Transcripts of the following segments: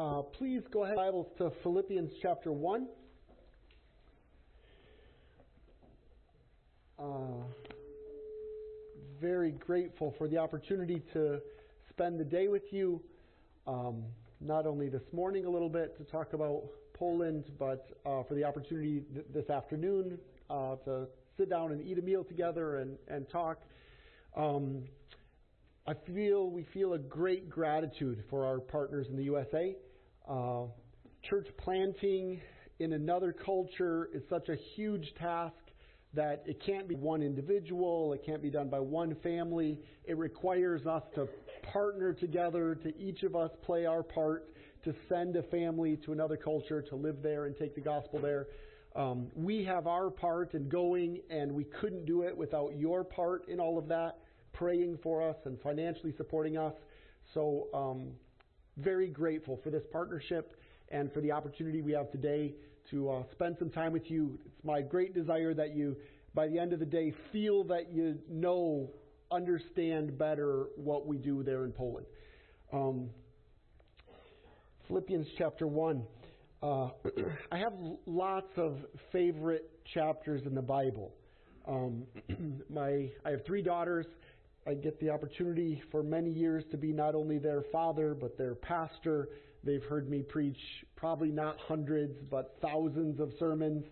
Uh, please go ahead, Bibles to Philippians chapter 1. Uh, very grateful for the opportunity to spend the day with you. Um, not only this morning a little bit to talk about Poland, but uh, for the opportunity th- this afternoon uh, to sit down and eat a meal together and, and talk. Um, I feel we feel a great gratitude for our partners in the USA. Uh, church planting in another culture is such a huge task that it can't be one individual, it can't be done by one family. It requires us to partner together, to each of us play our part to send a family to another culture to live there and take the gospel there. Um, we have our part in going, and we couldn't do it without your part in all of that praying for us and financially supporting us. So, um, very grateful for this partnership and for the opportunity we have today to uh, spend some time with you. It's my great desire that you, by the end of the day, feel that you know, understand better what we do there in Poland. Um, Philippians chapter 1. Uh, I have lots of favorite chapters in the Bible. Um, my, I have three daughters. I get the opportunity for many years to be not only their father, but their pastor. They've heard me preach probably not hundreds, but thousands of sermons.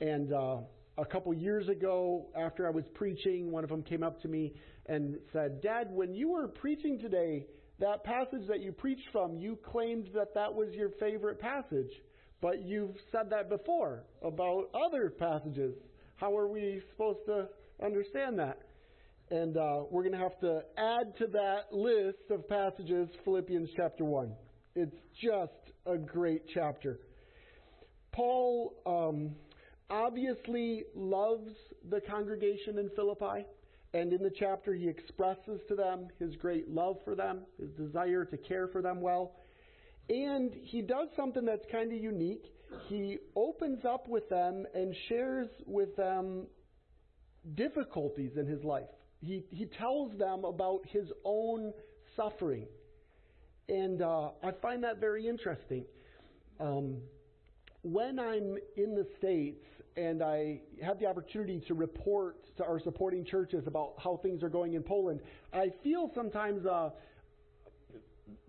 And uh, a couple years ago, after I was preaching, one of them came up to me and said, Dad, when you were preaching today, that passage that you preached from, you claimed that that was your favorite passage. But you've said that before about other passages. How are we supposed to understand that? And uh, we're going to have to add to that list of passages Philippians chapter 1. It's just a great chapter. Paul um, obviously loves the congregation in Philippi. And in the chapter, he expresses to them his great love for them, his desire to care for them well. And he does something that's kind of unique. He opens up with them and shares with them difficulties in his life he, he tells them about his own suffering. And uh, I find that very interesting. Um, when I'm in the States and I have the opportunity to report to our supporting churches about how things are going in Poland, I feel sometimes uh,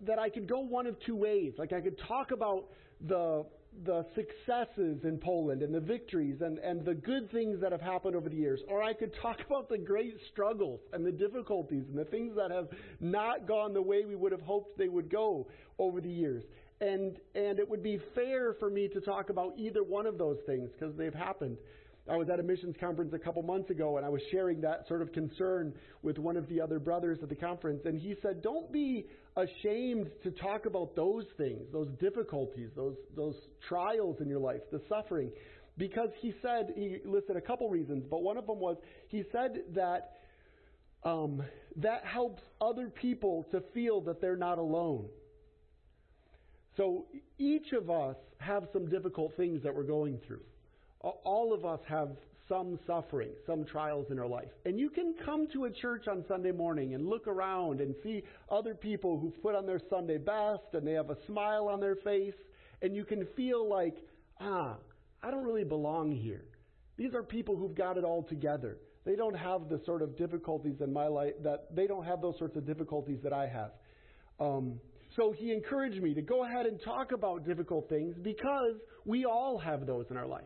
that I could go one of two ways. Like I could talk about the the successes in Poland and the victories and, and the good things that have happened over the years. Or I could talk about the great struggles and the difficulties and the things that have not gone the way we would have hoped they would go over the years. And, and it would be fair for me to talk about either one of those things because they've happened. I was at a missions conference a couple months ago and I was sharing that sort of concern with one of the other brothers at the conference and he said, "Don't be ashamed to talk about those things, those difficulties, those those trials in your life, the suffering." Because he said he listed a couple reasons, but one of them was he said that um, that helps other people to feel that they're not alone. So each of us have some difficult things that we're going through all of us have some suffering, some trials in our life. And you can come to a church on Sunday morning and look around and see other people who've put on their Sunday best and they have a smile on their face, and you can feel like, ah, I don't really belong here. These are people who've got it all together. They don't have the sort of difficulties in my life that they don't have those sorts of difficulties that I have. Um, so he encouraged me to go ahead and talk about difficult things because we all have those in our life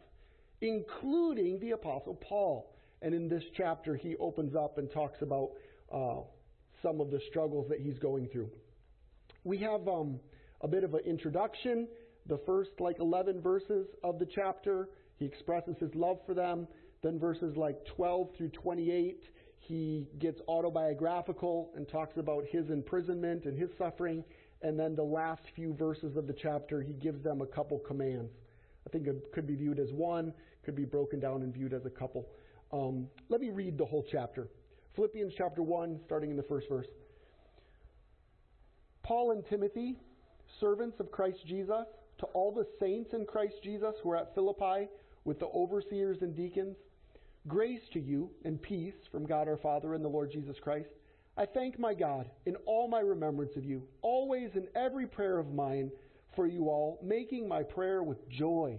including the Apostle Paul. And in this chapter, he opens up and talks about uh, some of the struggles that he's going through. We have um, a bit of an introduction. The first, like, 11 verses of the chapter, he expresses his love for them. Then, verses like 12 through 28, he gets autobiographical and talks about his imprisonment and his suffering. And then, the last few verses of the chapter, he gives them a couple commands. I think it could be viewed as one, could be broken down and viewed as a couple. Um, let me read the whole chapter. Philippians chapter 1, starting in the first verse. Paul and Timothy, servants of Christ Jesus, to all the saints in Christ Jesus who are at Philippi with the overseers and deacons, grace to you and peace from God our Father and the Lord Jesus Christ. I thank my God in all my remembrance of you, always in every prayer of mine for you all, making my prayer with joy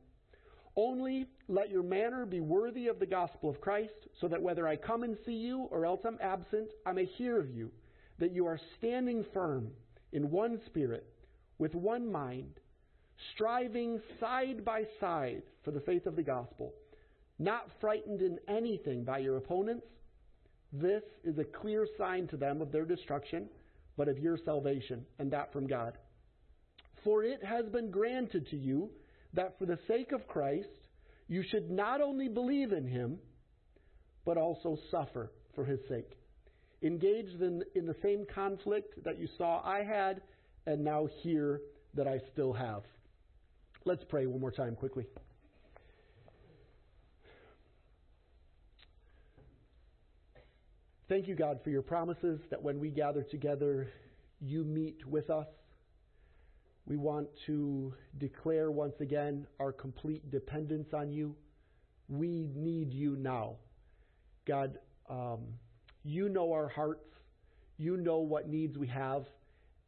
Only let your manner be worthy of the gospel of Christ, so that whether I come and see you or else I'm absent, I may hear of you, that you are standing firm in one spirit, with one mind striving side by side for the faith of the gospel, not frightened in anything by your opponents. This is a clear sign to them of their destruction, but of your salvation, and that from God. For it has been granted to you that for the sake of Christ, you should not only believe in him, but also suffer for his sake. Engaged in, in the same conflict that you saw I had, and now hear that I still have. Let's pray one more time quickly. Thank you, God, for your promises that when we gather together, you meet with us. We want to declare once again our complete dependence on you. We need you now. God, um, you know our hearts. You know what needs we have.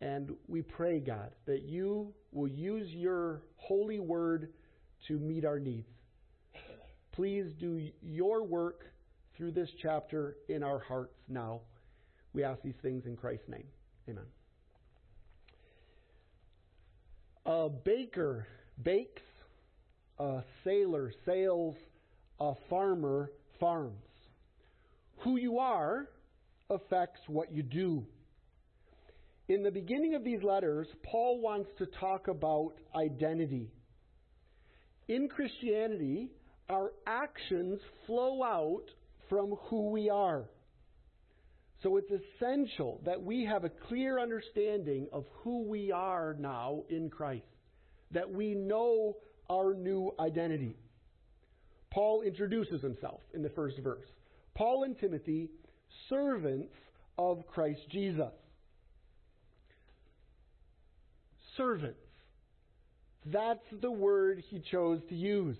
And we pray, God, that you will use your holy word to meet our needs. Please do your work through this chapter in our hearts now. We ask these things in Christ's name. Amen. A baker bakes, a sailor sails, a farmer farms. Who you are affects what you do. In the beginning of these letters, Paul wants to talk about identity. In Christianity, our actions flow out from who we are. So it's essential that we have a clear understanding of who we are now in Christ, that we know our new identity. Paul introduces himself in the first verse. Paul and Timothy, servants of Christ Jesus. servants. That's the word he chose to use.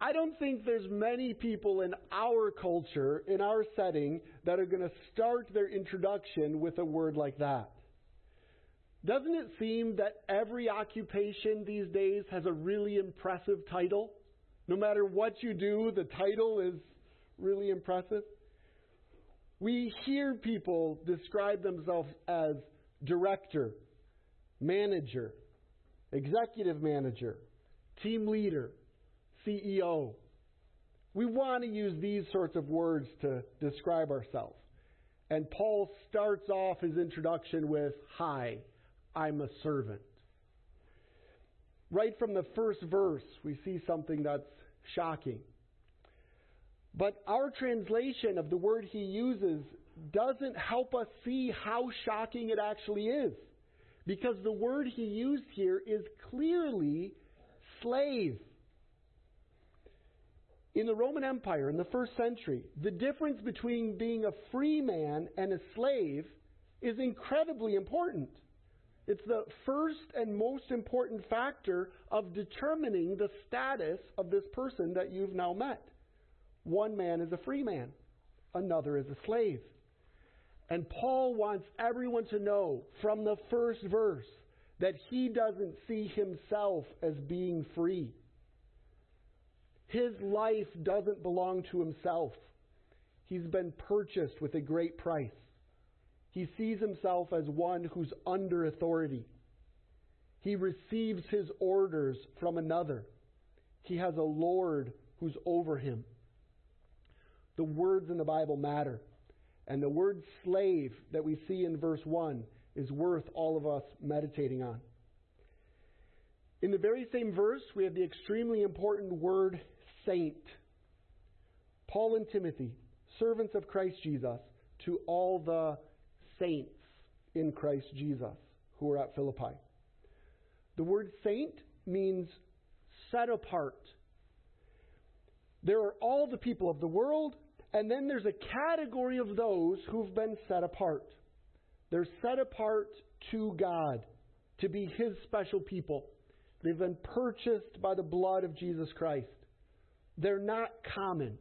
I don't think there's many people in our culture, in our setting, that are going to start their introduction with a word like that. Doesn't it seem that every occupation these days has a really impressive title? No matter what you do, the title is really impressive. We hear people describe themselves as director, manager, executive manager, team leader, CEO. We want to use these sorts of words to describe ourselves. And Paul starts off his introduction with, Hi, I'm a servant. Right from the first verse, we see something that's shocking. But our translation of the word he uses doesn't help us see how shocking it actually is. Because the word he used here is clearly slave. In the Roman Empire in the first century, the difference between being a free man and a slave is incredibly important. It's the first and most important factor of determining the status of this person that you've now met. One man is a free man, another is a slave. And Paul wants everyone to know from the first verse that he doesn't see himself as being free. His life doesn't belong to himself. He's been purchased with a great price. He sees himself as one who's under authority. He receives his orders from another. He has a Lord who's over him. The words in the Bible matter. And the word slave that we see in verse 1 is worth all of us meditating on. In the very same verse, we have the extremely important word saint. Paul and Timothy, servants of Christ Jesus, to all the saints in Christ Jesus who are at Philippi. The word saint means set apart. There are all the people of the world, and then there's a category of those who've been set apart. They're set apart to God to be His special people. They've been purchased by the blood of Jesus Christ. They're not common.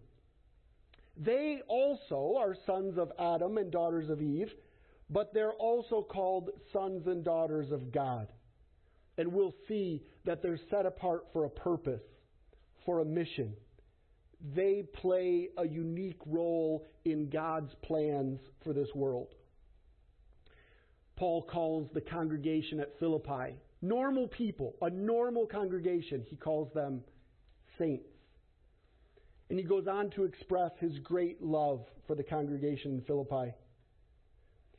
They also are sons of Adam and daughters of Eve, but they're also called sons and daughters of God. And we'll see that they're set apart for a purpose, for a mission they play a unique role in God's plans for this world. Paul calls the congregation at Philippi normal people, a normal congregation. He calls them saints. And he goes on to express his great love for the congregation in Philippi.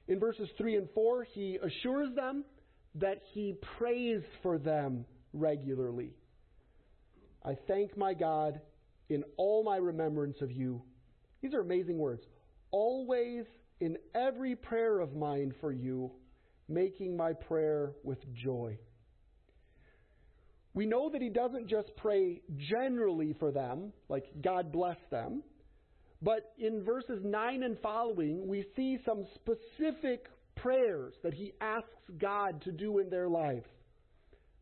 In verses 3 and 4, he assures them that he prays for them regularly. I thank my God in all my remembrance of you. These are amazing words. Always in every prayer of mine for you, making my prayer with joy. We know that he doesn't just pray generally for them, like God bless them, but in verses 9 and following, we see some specific prayers that he asks God to do in their life.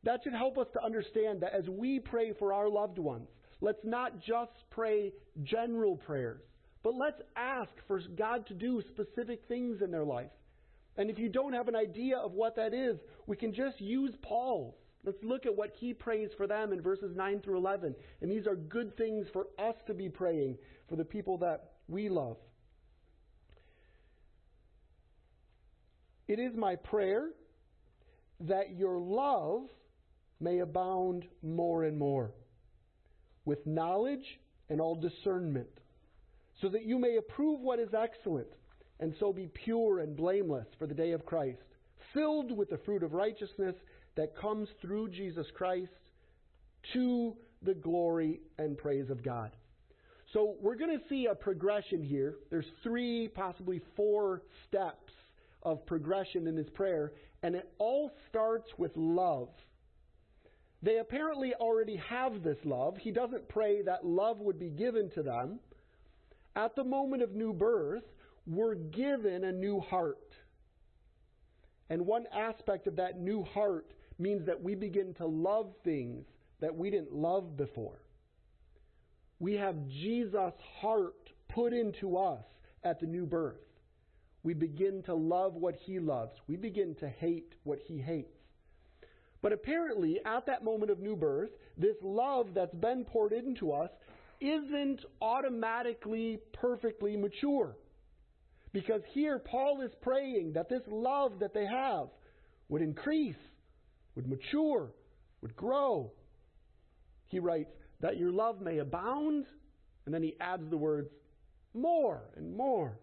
That should help us to understand that as we pray for our loved ones, Let's not just pray general prayers, but let's ask for God to do specific things in their life. And if you don't have an idea of what that is, we can just use Paul's. Let's look at what he prays for them in verses 9 through 11. And these are good things for us to be praying for the people that we love. It is my prayer that your love may abound more and more with knowledge and all discernment, so that you may approve what is excellent, and so be pure and blameless for the day of Christ, filled with the fruit of righteousness that comes through Jesus Christ to the glory and praise of God. So we're going to see a progression here. There's three, possibly four steps of progression in this prayer, and it all starts with love. They apparently already have this love. He doesn't pray that love would be given to them. At the moment of new birth, we're given a new heart. And one aspect of that new heart means that we begin to love things that we didn't love before. We have Jesus' heart put into us at the new birth. We begin to love what he loves. We begin to hate what he hates. But apparently, at that moment of new birth, this love that's been poured into us isn't automatically perfectly mature. Because here, Paul is praying that this love that they have would increase, would mature, would grow. He writes, that your love may abound, and then he adds the words, more and more.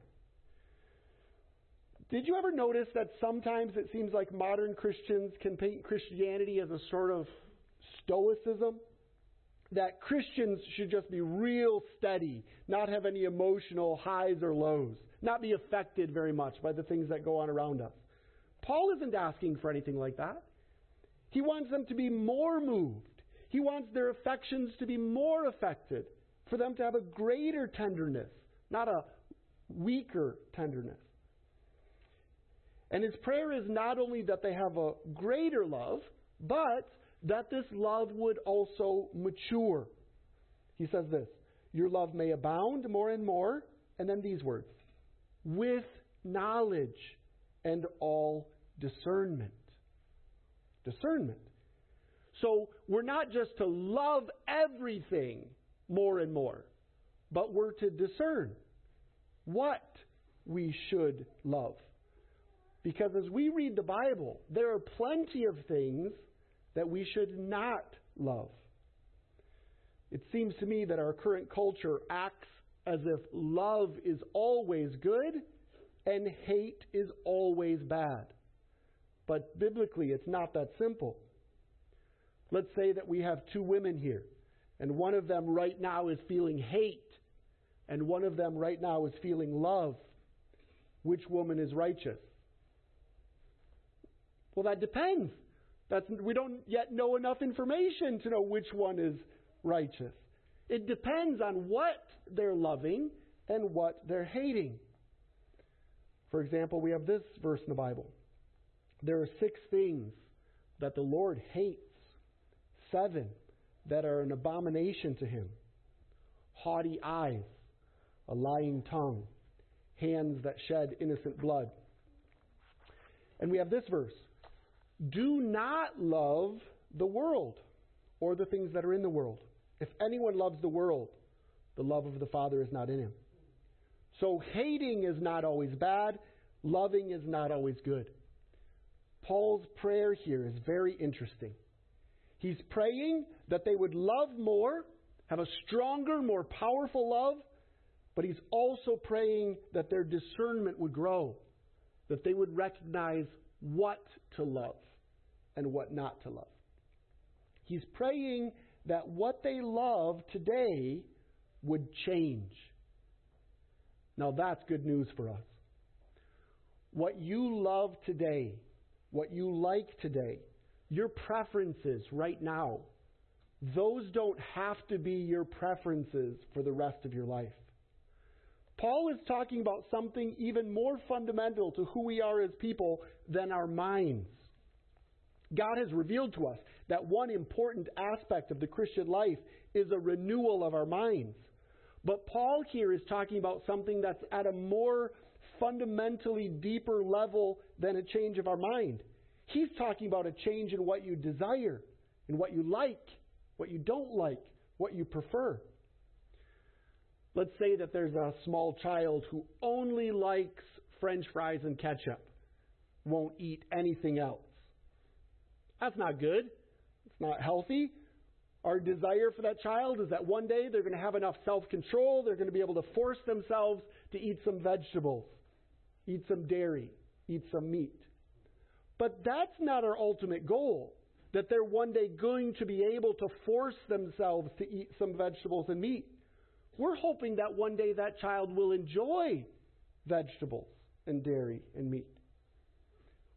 Did you ever notice that sometimes it seems like modern Christians can paint Christianity as a sort of stoicism? That Christians should just be real steady, not have any emotional highs or lows, not be affected very much by the things that go on around us. Paul isn't asking for anything like that. He wants them to be more moved. He wants their affections to be more affected, for them to have a greater tenderness, not a weaker tenderness. And his prayer is not only that they have a greater love, but that this love would also mature. He says this Your love may abound more and more, and then these words with knowledge and all discernment. Discernment. So we're not just to love everything more and more, but we're to discern what we should love. Because as we read the Bible, there are plenty of things that we should not love. It seems to me that our current culture acts as if love is always good and hate is always bad. But biblically, it's not that simple. Let's say that we have two women here, and one of them right now is feeling hate, and one of them right now is feeling love. Which woman is righteous? Well, that depends. That's, we don't yet know enough information to know which one is righteous. It depends on what they're loving and what they're hating. For example, we have this verse in the Bible. There are six things that the Lord hates, seven that are an abomination to him haughty eyes, a lying tongue, hands that shed innocent blood. And we have this verse do not love the world or the things that are in the world. If anyone loves the world, the love of the Father is not in him. So hating is not always bad, loving is not always good. Paul's prayer here is very interesting. He's praying that they would love more, have a stronger, more powerful love, but he's also praying that their discernment would grow, that they would recognize what to love and what not to love. He's praying that what they love today would change. Now that's good news for us. What you love today, what you like today, your preferences right now, those don't have to be your preferences for the rest of your life. Paul is talking about something even more fundamental to who we are as people than our minds. God has revealed to us that one important aspect of the Christian life is a renewal of our minds. But Paul here is talking about something that's at a more fundamentally deeper level than a change of our mind. He's talking about a change in what you desire, in what you like, what you don't like, what you prefer. Let's say that there's a small child who only likes french fries and ketchup, won't eat anything else. That's not good. It's not healthy. Our desire for that child is that one day they're going to have enough self control, they're going to be able to force themselves to eat some vegetables, eat some dairy, eat some meat. But that's not our ultimate goal, that they're one day going to be able to force themselves to eat some vegetables and meat. We're hoping that one day that child will enjoy vegetables and dairy and meat.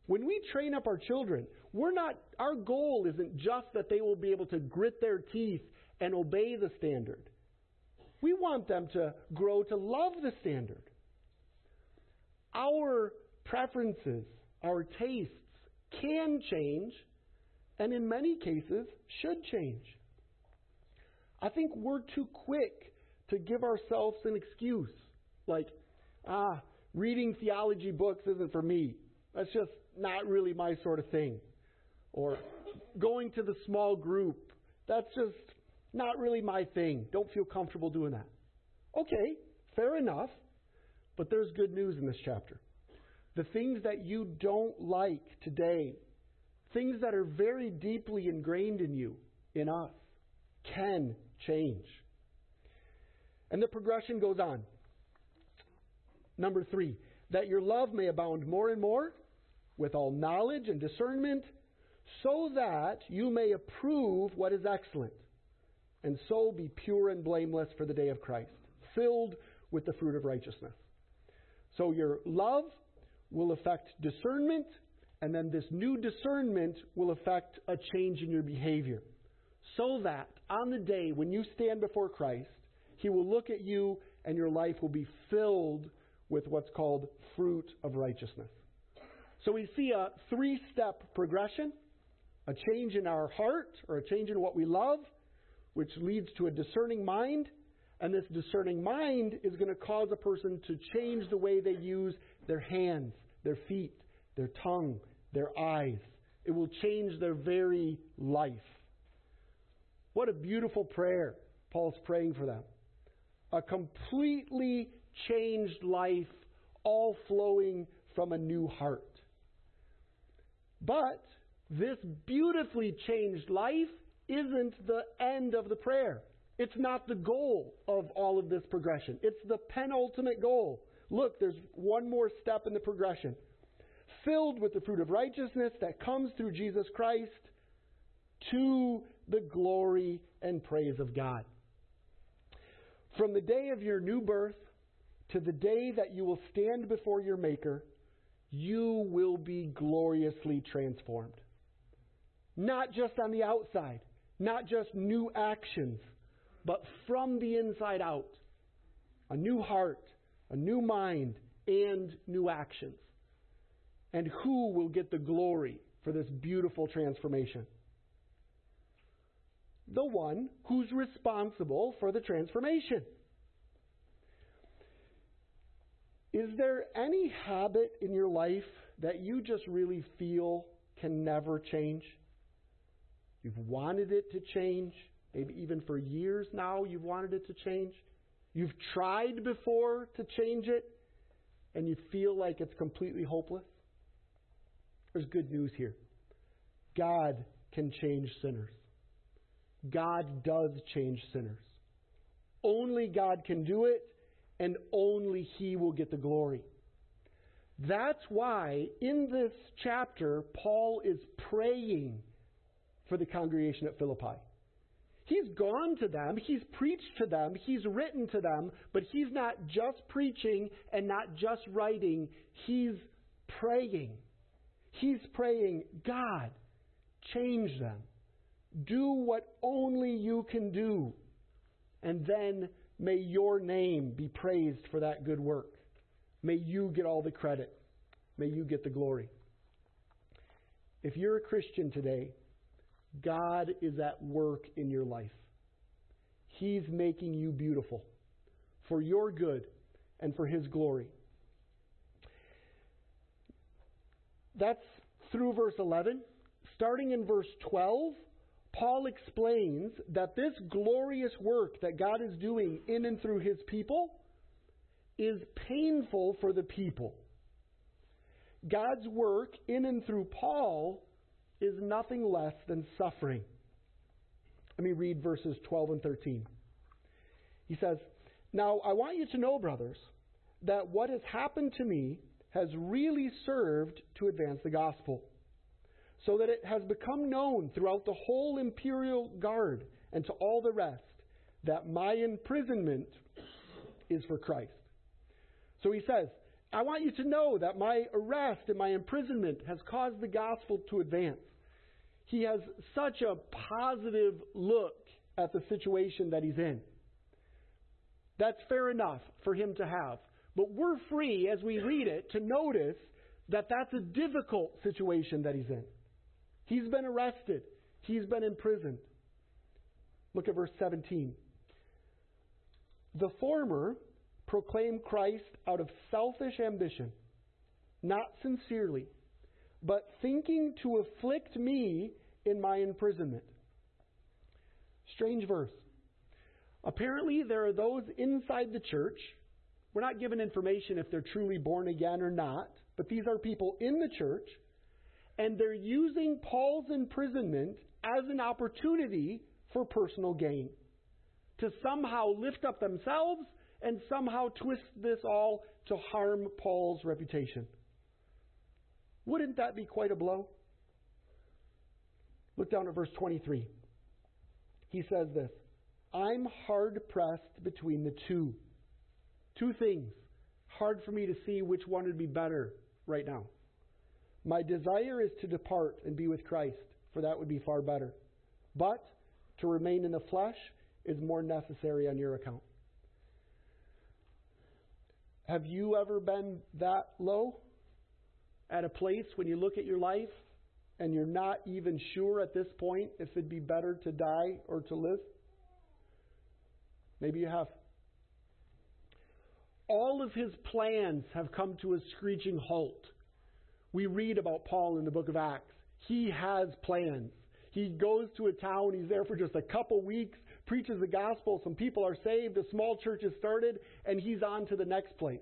When we train up our children, we're not, our goal isn't just that they will be able to grit their teeth and obey the standard. We want them to grow to love the standard. Our preferences, our tastes can change, and in many cases should change. I think we're too quick to give ourselves an excuse. Like, ah, reading theology books isn't for me. That's just not really my sort of thing. Or going to the small group, that's just not really my thing. Don't feel comfortable doing that. Okay, fair enough. But there's good news in this chapter. The things that you don't like today, things that are very deeply ingrained in you, in us, can change. And the progression goes on. Number three, that your love may abound more and more with all knowledge and discernment, so that you may approve what is excellent, and so be pure and blameless for the day of Christ, filled with the fruit of righteousness. So your love will affect discernment, and then this new discernment will affect a change in your behavior. So that on the day when you stand before Christ, He will look at you and your life will be filled with what's called fruit of righteousness. So we see a three step progression a change in our heart or a change in what we love, which leads to a discerning mind. And this discerning mind is going to cause a person to change the way they use their hands, their feet, their tongue, their eyes. It will change their very life. What a beautiful prayer Paul's praying for them. A completely changed life, all flowing from a new heart. But this beautifully changed life isn't the end of the prayer. It's not the goal of all of this progression. It's the penultimate goal. Look, there's one more step in the progression. Filled with the fruit of righteousness that comes through Jesus Christ to the glory and praise of God. From the day of your new birth to the day that you will stand before your Maker, you will be gloriously transformed. Not just on the outside, not just new actions, but from the inside out. A new heart, a new mind, and new actions. And who will get the glory for this beautiful transformation? The one who's responsible for the transformation. Is there any habit in your life that you just really feel can never change? You've wanted it to change, maybe even for years now you've wanted it to change. You've tried before to change it, and you feel like it's completely hopeless. There's good news here. God can change sinners. God does change sinners. Only God can do it, and only He will get the glory. That's why in this chapter, Paul is praying for the congregation at Philippi. He's gone to them, he's preached to them, he's written to them, but he's not just preaching and not just writing, he's praying. He's praying, God, change them. Do what only you can do. And then May your name be praised for that good work. May you get all the credit. May you get the glory. If you're a Christian today, God is at work in your life. He's making you beautiful for your good and for His glory. That's through verse 11. Starting in verse 12, Paul explains that this glorious work that God is doing in and through his people is painful for the people. God's work in and through Paul is nothing less than suffering. Let me read verses 12 and 13. He says, Now I want you to know, brothers, that what has happened to me has really served to advance the gospel so that it has become known throughout the whole imperial guard and to all the rest that my imprisonment is for Christ. So he says, I want you to know that my arrest and my imprisonment has caused the gospel to advance. He has such a positive look at the situation that he's in. That's fair enough for him to have. But we're free, as we read it, to notice that that's a difficult situation that he's in. He's been arrested, he's been imprisoned. Look at verse 17. The former proclaim Christ out of selfish ambition, not sincerely, but thinking to afflict me in my imprisonment. Strange verse. Apparently, there are those inside the church. We're not given information if they're truly born again or not, but these are people in the church, and they're using Paul's imprisonment as an opportunity for personal gain to somehow lift up themselves and somehow twist this all to harm Paul's reputation. Wouldn't that be quite a blow? Look down at verse 23. He says this I'm hard pressed between the two. Two things. Hard for me to see which one would be better right now. My desire is to depart and be with Christ, for that would be far better. But to remain in the flesh is more necessary on your account. Have you ever been that low? At a place when you look at your life and you're not even sure at this point if it'd be better to die or to live? Maybe you have. All of his plans have come to a screeching halt. We read about Paul in the book of Acts. He has plans. He goes to a town, he's there for just a couple weeks, preaches the gospel, some people are saved, a small church is started, and he's on to the next place.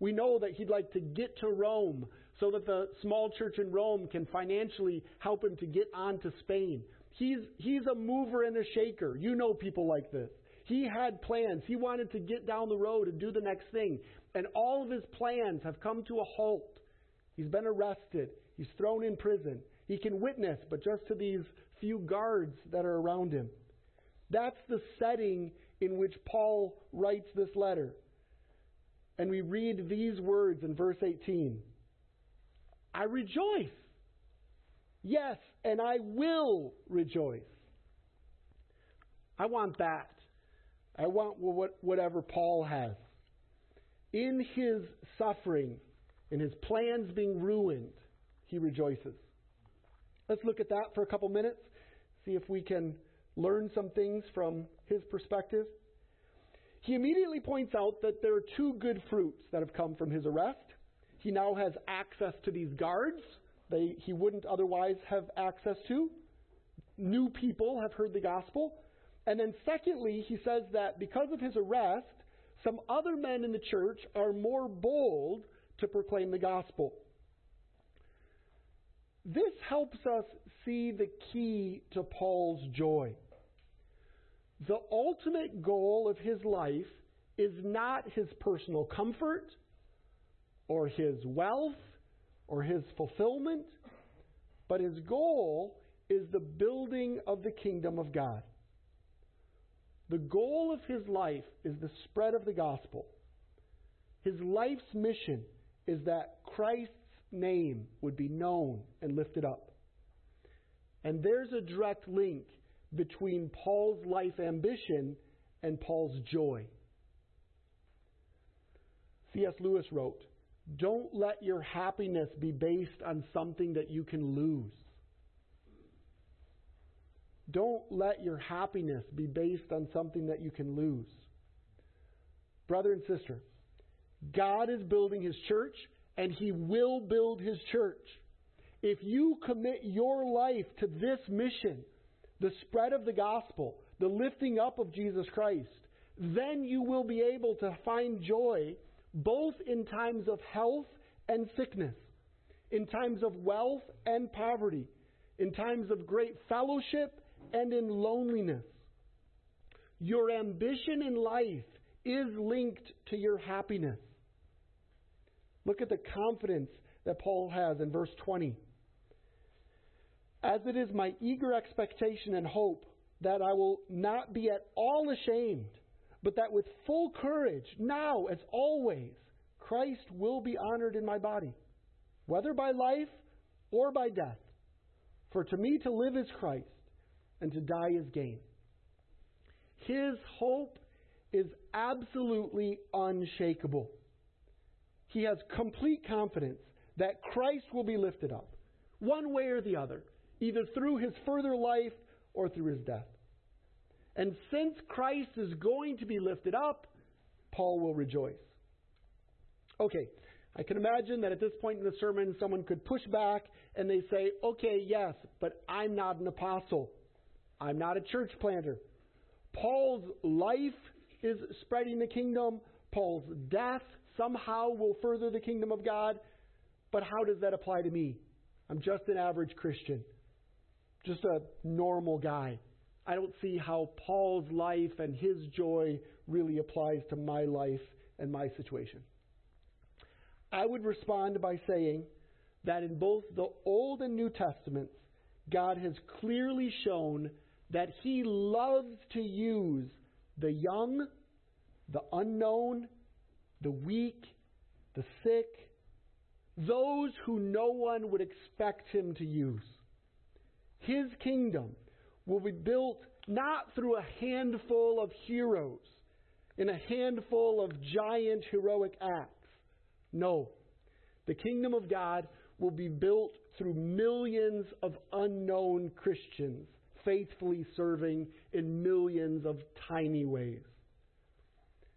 We know that he'd like to get to Rome so that the small church in Rome can financially help him to get on to Spain. He's, he's a mover and a shaker. You know people like this. He had plans. He wanted to get down the road and do the next thing. And all of his plans have come to a halt. He's been arrested. He's thrown in prison. He can witness, but just to these few guards that are around him. That's the setting in which Paul writes this letter. And we read these words in verse 18 I rejoice. Yes, and I will rejoice. I want that. I want whatever Paul has. In his suffering, in his plans being ruined, he rejoices. Let's look at that for a couple minutes, see if we can learn some things from his perspective. He immediately points out that there are two good fruits that have come from his arrest. He now has access to these guards they, he wouldn't otherwise have access to. New people have heard the gospel. And then, secondly, he says that because of his arrest, some other men in the church are more bold to proclaim the gospel. This helps us see the key to Paul's joy. The ultimate goal of his life is not his personal comfort or his wealth or his fulfillment, but his goal is the building of the kingdom of God. The goal of his life is the spread of the gospel. His life's mission is that Christ's name would be known and lifted up. And there's a direct link between Paul's life ambition and Paul's joy. C.S. Lewis wrote, Don't let your happiness be based on something that you can lose. Don't let your happiness be based on something that you can lose. Brother and sister, God is building His church, and He will build His church. If you commit your life to this mission, the spread of the gospel, the lifting up of Jesus Christ, then you will be able to find joy both in times of health and sickness, in times of wealth and poverty, in times of great fellowship and in loneliness. Your ambition in life is linked to your happiness. Look at the confidence that Paul has in verse 20. As it is my eager expectation and hope that I will not be at all ashamed, but that with full courage, now as always, Christ will be honored in my body, whether by life or by death. For to me to live is Christ, and to die is gain. His hope is absolutely unshakable. He has complete confidence that Christ will be lifted up, one way or the other, either through his further life or through his death. And since Christ is going to be lifted up, Paul will rejoice. Okay, I can imagine that at this point in the sermon, someone could push back and they say, okay, yes, but I'm not an apostle. I'm not a church planter. Paul's life is spreading the kingdom. Paul's death somehow will further the kingdom of God. But how does that apply to me? I'm just an average Christian, just a normal guy. I don't see how Paul's life and his joy really applies to my life and my situation. I would respond by saying that in both the Old and New Testaments, God has clearly shown that He loves to use the young, the unknown, the weak, the sick, those who no one would expect Him to use. His kingdom will be built not through a handful of heroes in a handful of giant heroic acts. No. The kingdom of God will be built through millions of unknown Christians faithfully serving in millions of tiny ways.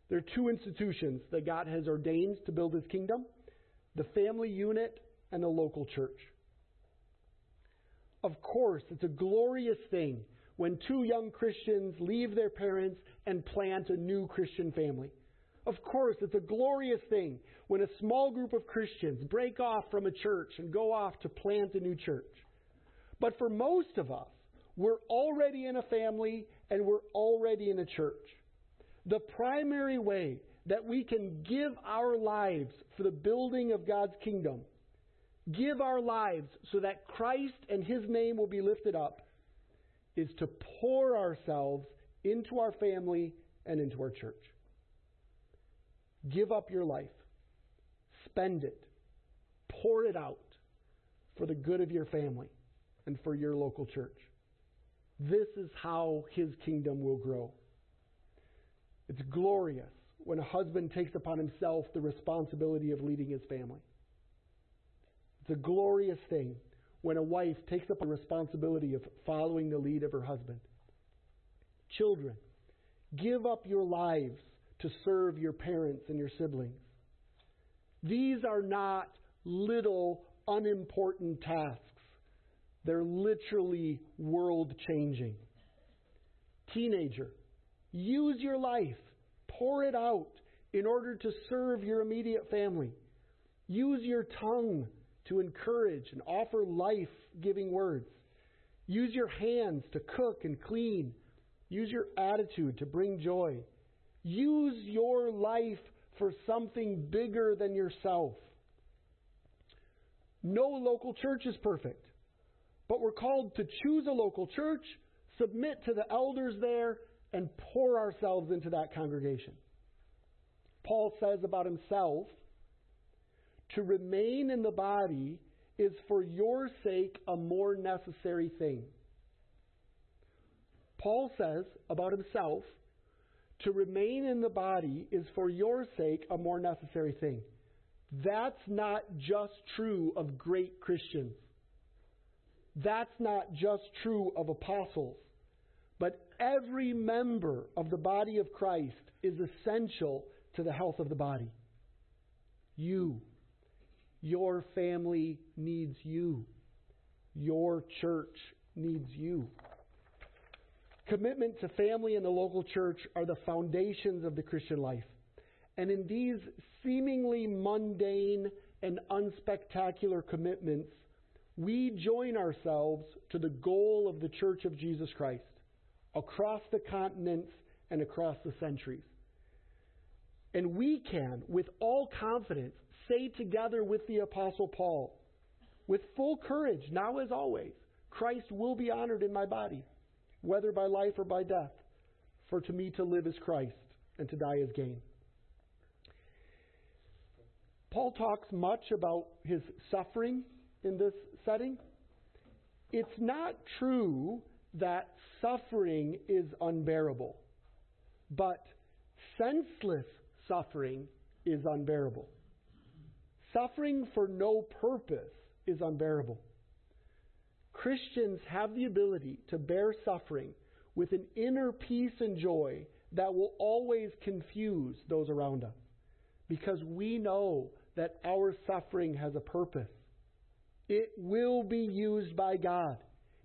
There are two institutions that God has ordained to build his kingdom the family unit and the local church. Of course, it's a glorious thing when two young Christians leave their parents and plant a new Christian family. Of course, it's a glorious thing when a small group of Christians break off from a church and go off to plant a new church. But for most of us, we're already in a family and we're already in a church. The primary way that we can give our lives for the building of God's kingdom, give our lives so that Christ and His name will be lifted up, is to pour ourselves into our family and into our church. Give up your life. Spend it. Pour it out for the good of your family and for your local church. This is how his kingdom will grow. It's glorious when a husband takes upon himself the responsibility of leading his family. It's a glorious thing when a wife takes up the responsibility of following the lead of her husband. Children, give up your lives to serve your parents and your siblings. These are not little, unimportant tasks. They're literally world changing. Teenager, use your life, pour it out in order to serve your immediate family. Use your tongue to encourage and offer life giving words. Use your hands to cook and clean. Use your attitude to bring joy. Use your life for something bigger than yourself. No local church is perfect, but we're called to choose a local church, submit to the elders there, and pour ourselves into that congregation. Paul says about himself to remain in the body is for your sake a more necessary thing. Paul says about himself, to remain in the body is for your sake a more necessary thing. That's not just true of great Christians. That's not just true of apostles. But every member of the body of Christ is essential to the health of the body. You your family needs you. Your church needs you. Commitment to family and the local church are the foundations of the Christian life. And in these seemingly mundane and unspectacular commitments, we join ourselves to the goal of the Church of Jesus Christ across the continents and across the centuries. And we can, with all confidence, say together with the Apostle Paul, with full courage, now as always, Christ will be honored in my body, whether by life or by death. For to me to live is Christ, and to die is gain. Paul talks much about his suffering in this setting. It's not true that suffering is unbearable, but senseless suffering is unbearable suffering for no purpose is unbearable. Christians have the ability to bear suffering with an inner peace and joy that will always confuse those around us because we know that our suffering has a purpose. It will be used by God,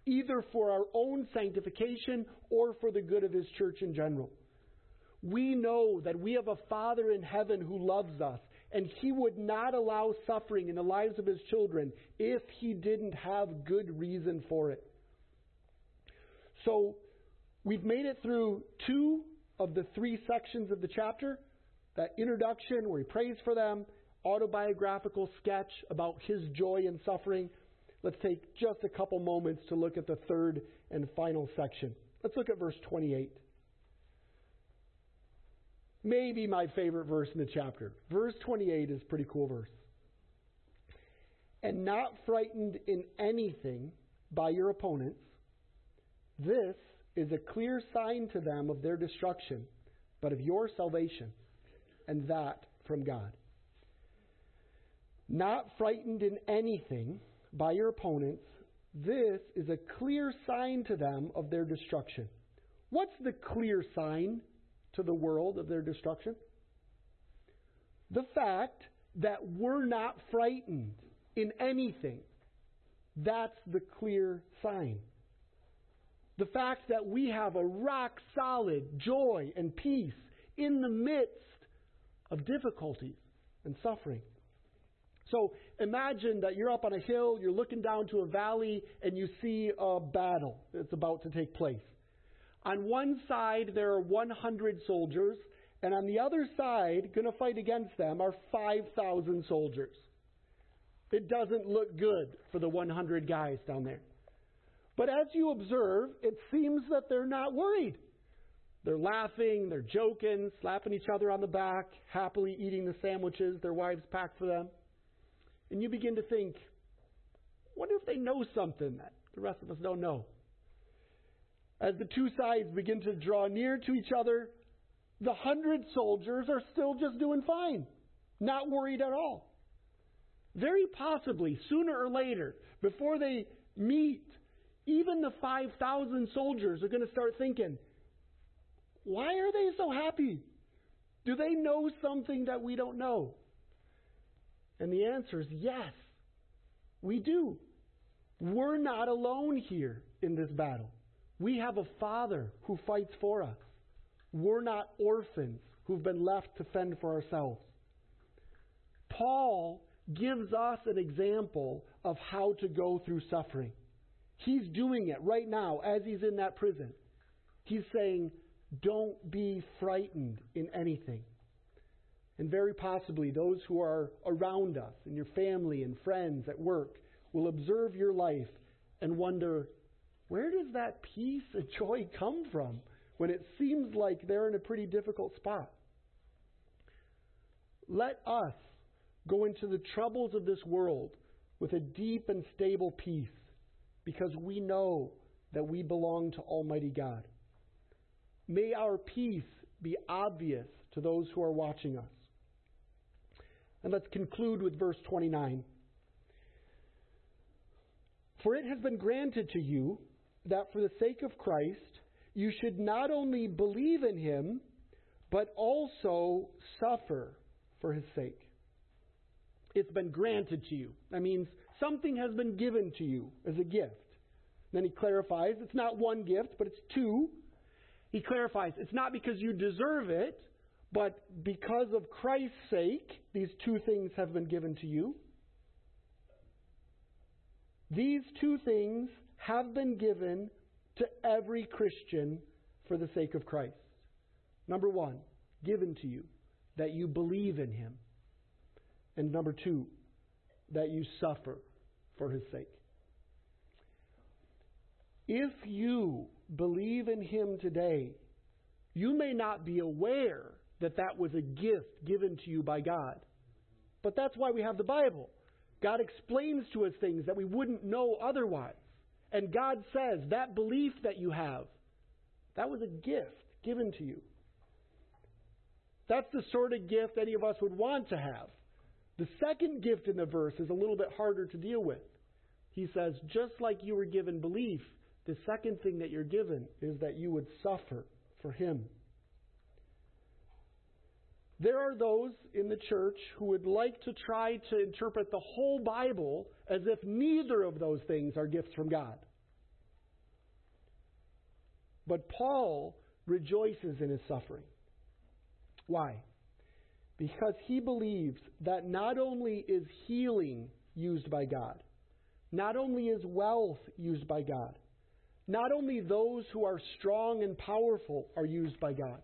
either for our own sanctification or for the good of His church in general. We know that we have a Father in heaven who loves us, and He would not allow suffering in the lives of His children if He didn't have good reason for it. So, we've made it through two of the three sections of the chapter that introduction where He prays for them, autobiographical sketch about His joy in suffering. Let's take just a couple moments to look at the third and final section. Let's look at verse 28 maybe my favorite verse in the chapter. Verse 28 is a pretty cool verse. And not frightened in anything by your opponents, this is a clear sign to them of their destruction, but of your salvation, and that from God. Not frightened in anything by your opponents, this is a clear sign to them of their destruction. What's the clear sign to the world of their destruction? The fact that we're not frightened in anything. That's the clear sign. The fact that we have a rock solid joy and peace in the midst of difficulties and suffering. So imagine that you're up on a hill, you're looking down to a valley, and you see a battle that's about to take place. On one side, there are 100 soldiers, and on the other side, going to fight against them, are 5,000 soldiers. It doesn't look good for the 100 guys down there. But as you observe, it seems that they're not worried. They're laughing, they're joking, slapping each other on the back, happily eating the sandwiches their wives packed for them. And you begin to think, what if they know something that the rest of us don't know? As the two sides begin to draw near to each other, the hundred soldiers are still just doing fine, not worried at all. Very possibly, sooner or later, before they meet, even the 5,000 soldiers are going to start thinking, why are they so happy? Do they know something that we don't know? And the answer is yes, we do. We're not alone here in this battle. We have a Father who fights for us. We're not orphans who've been left to fend for ourselves. Paul gives us an example of how to go through suffering. He's doing it right now as he's in that prison. He's saying, Don't be frightened in anything. And very possibly, those who are around us, and your family and friends at work, will observe your life and wonder, where does that peace and joy come from when it seems like they're in a pretty difficult spot? Let us go into the troubles of this world with a deep and stable peace because we know that we belong to Almighty God. May our peace be obvious to those who are watching us. And let's conclude with verse 29. For it has been granted to you that for the sake of Christ, you should not only believe in him, but also suffer for his sake. It's been granted to you. That means something has been given to you as a gift. Then he clarifies it's not one gift, but it's two. He clarifies it's not because you deserve it, but because of Christ's sake, these two things have been given to you. These two things have been given to every Christian for the sake of Christ. Number one, given to you that you believe in him. And number two, that you suffer for his sake. If you believe in him today, you may not be aware that that was a gift given to you by God. But that's why we have the Bible. God explains to us things that we wouldn't know otherwise. And God says that belief that you have, that was a gift given to you. That's the sort of gift any of us would want to have. The second gift in the verse is a little bit harder to deal with. He says, just like you were given belief, the second thing that you're given is that you would suffer for Him. There are those in the church who would like to try to interpret the whole Bible as if neither of those things are gifts from God. But Paul rejoices in his suffering. Why? Because he believes that not only is healing used by God, not only is wealth used by God, not only those who are strong and powerful are used by God,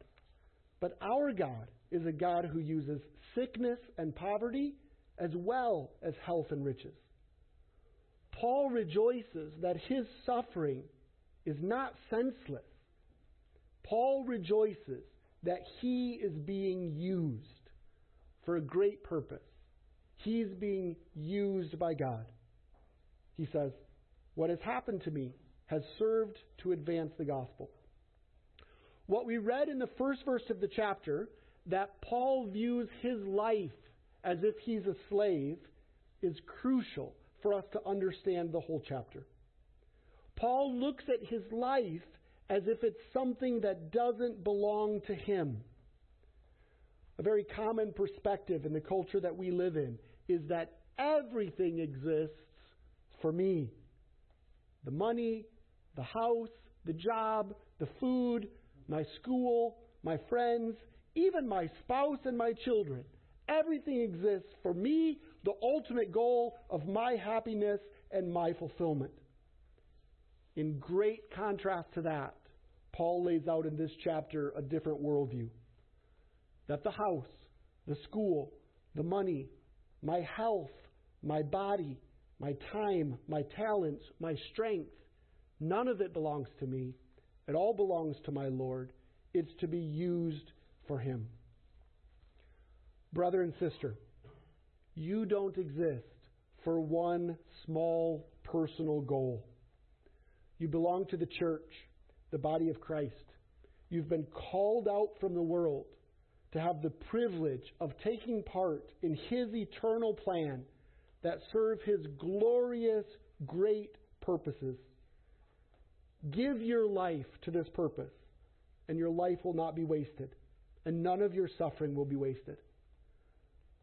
but our God is a God who uses sickness and poverty as well as health and riches. Paul rejoices that his suffering is not senseless. Paul rejoices that he is being used for a great purpose. He's being used by God. He says, What has happened to me has served to advance the gospel. What we read in the first verse of the chapter that Paul views his life as if he's a slave is crucial for us to understand the whole chapter. Paul looks at his life as if it's something that doesn't belong to him. A very common perspective in the culture that we live in is that everything exists for me. The money, the house, the job, the food, my school, my friends, even my spouse and my children. Everything exists for me, the ultimate goal of my happiness and my fulfillment. In great contrast to that, Paul lays out in this chapter a different worldview. That the house, the school, the money, my health, my body, my time, my talents, my strength, none of it belongs to me. It all belongs to my Lord. It's to be used for Him. Brother and sister, you don't exist for one small personal goal. You belong to the church, the body of Christ. You've been called out from the world to have the privilege of taking part in His eternal plan that serve His glorious, great purposes. Give your life to this purpose, and your life will not be wasted and none of your suffering will be wasted.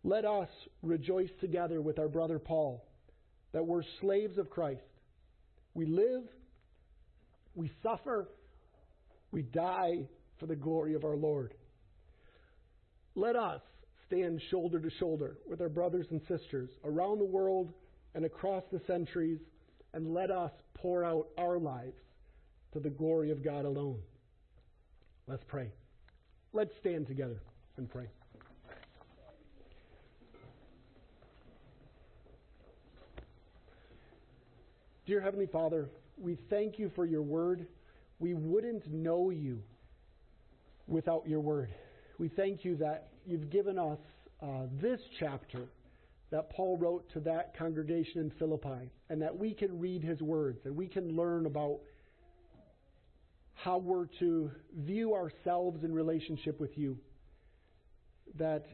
Let us rejoice together with our brother Paul that we're slaves of Christ. We live, we suffer, we die for the glory of our Lord. Let us stand shoulder to shoulder with our brothers and sisters around the world and across the centuries, and let us pour out our lives to the glory of God alone. Let's pray. Let's stand together and pray. Dear Heavenly Father, we thank you for your word. We wouldn't know you without your word. We thank you that you've given us uh, this chapter that Paul wrote to that congregation in Philippi, and that we can read his words and we can learn about how we're to view ourselves in relationship with you. That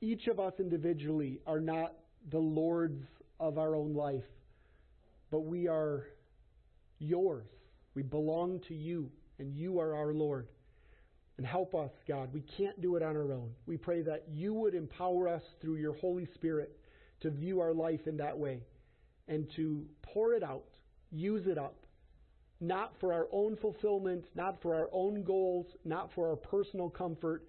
each of us individually are not the lords of our own life, but we are yours. We belong to you, and you are our Lord. And help us, God. We can't do it on our own. We pray that you would empower us through your Holy Spirit to view our life in that way and to pour it out, use it up not for our own fulfillment, not for our own goals, not for our personal comfort,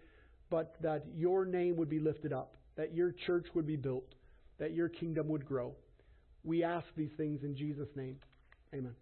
but that your name would be lifted up, that your church would be built, that your kingdom would grow. We ask these things in Jesus' name. Amen.